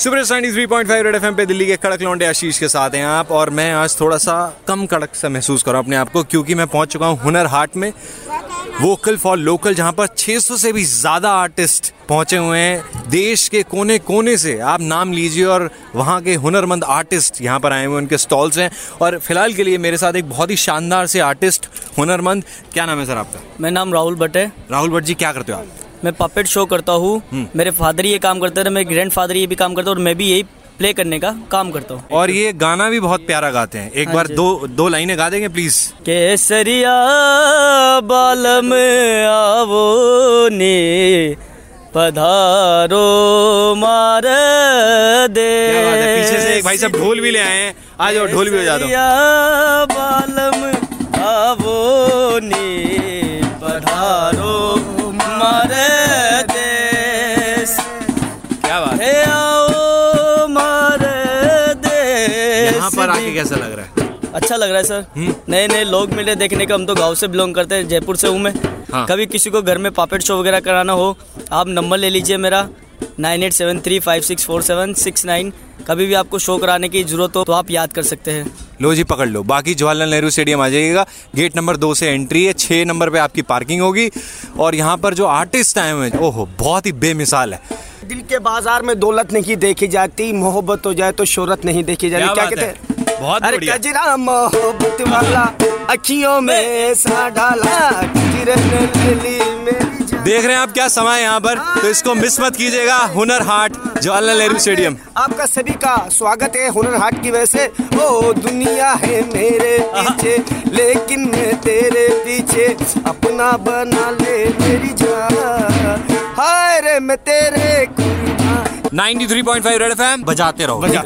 Super ninety three point five Red FM पे दिल्ली के कड़क लौंडे आशीष के साथ हैं आप और मैं आज थोड़ा सा कम कड़क सा महसूस कर रहा हूँ अपने आप को क्योंकि मैं पहुँच चुका हूँ हुनर हाट में वोकल फॉर लोकल जहाँ पर 600 से भी ज़्यादा आर्टिस्ट पहुँचे हुए हैं देश के कोने कोने से। आप नाम लीजिए और वहाँ के हुनरमंद आर्टिस्ट यहाँ पर आए हुए उनके स्टॉल्स हैं। और फ़िलहाल के लिए मेरे साथ एक बहुत ही शानदार से आर्टिस्ट हुनरमंद क्या नाम है सर आपका? मेरा नाम राहुल भट्ट है। राहुल भट्ट जी क्या करते हो आप? मैं पपेट शो करता हूँ। मेरे फादर ये काम करते हैं मेरे ग्रैंड फादर ये भी काम करते और मैं भी यही प्ले करने का काम करता हूँ। और ये गाना भी बहुत प्यारा गाते हैं। एक हाँ बार दो दो लाइनें गा देंगे प्लीज़ केसरिया बालम आवो ने पधारो मार दे। है पीछे से एक भाई साहब ढोल भी ले आए हैं। आ जाओ ढोल भी बजा दो। बालम आवो ने पधारो यहाँ पर आके कैसा लग रहा है? अच्छा लग रहा है सर नए नए लोग मिले देखने का हम तो गाँव से बिलोंग करते हैं जयपुर से हूँ मैं। हाँ। कभी किसी को घर में पापेट शो वगैरह कराना हो आप नंबर ले लीजिए मेरा nine eight seven three five six four seven six nine. कभी भी आपको शो कराने की ज़रूरत हो तो आप याद कर सकते हैं। लो जी पकड़ लो। बाकी जवाहरलाल नेहरू स्टेडियम आ जाइएगा। गेट नंबर दो से एंट्री है छः नंबर पे आपकी पार्किंग होगी। और यहाँ पर जो आर्टिस्ट आए हुए हैं ओहो बहुत ही बेमिसाल है। दिल के बाज़ार में दौलत नहीं देखी जाती मोहब्बत हो जाए तो शोहरत नहीं देखी जाती क्या क्या कहते है? बहुत अरे कजरा मोहब्बत वाला अखियों में सा डाला देख रहे हैं आप क्या समय है यहाँ पर तो इसको मिस मत कीजिएगा हुनर हाट जवाहरलाल नेहरू स्टेडियम। आपका सभी का स्वागत है हुनर हाट की वजह से। ओ दुनिया है मेरे पीछे लेकिन मैं तेरे पीछे अपना बना ले मेरी जान। हाय रे मैं तेरे 93.5 रेड एफएम बजाते रहो। बजा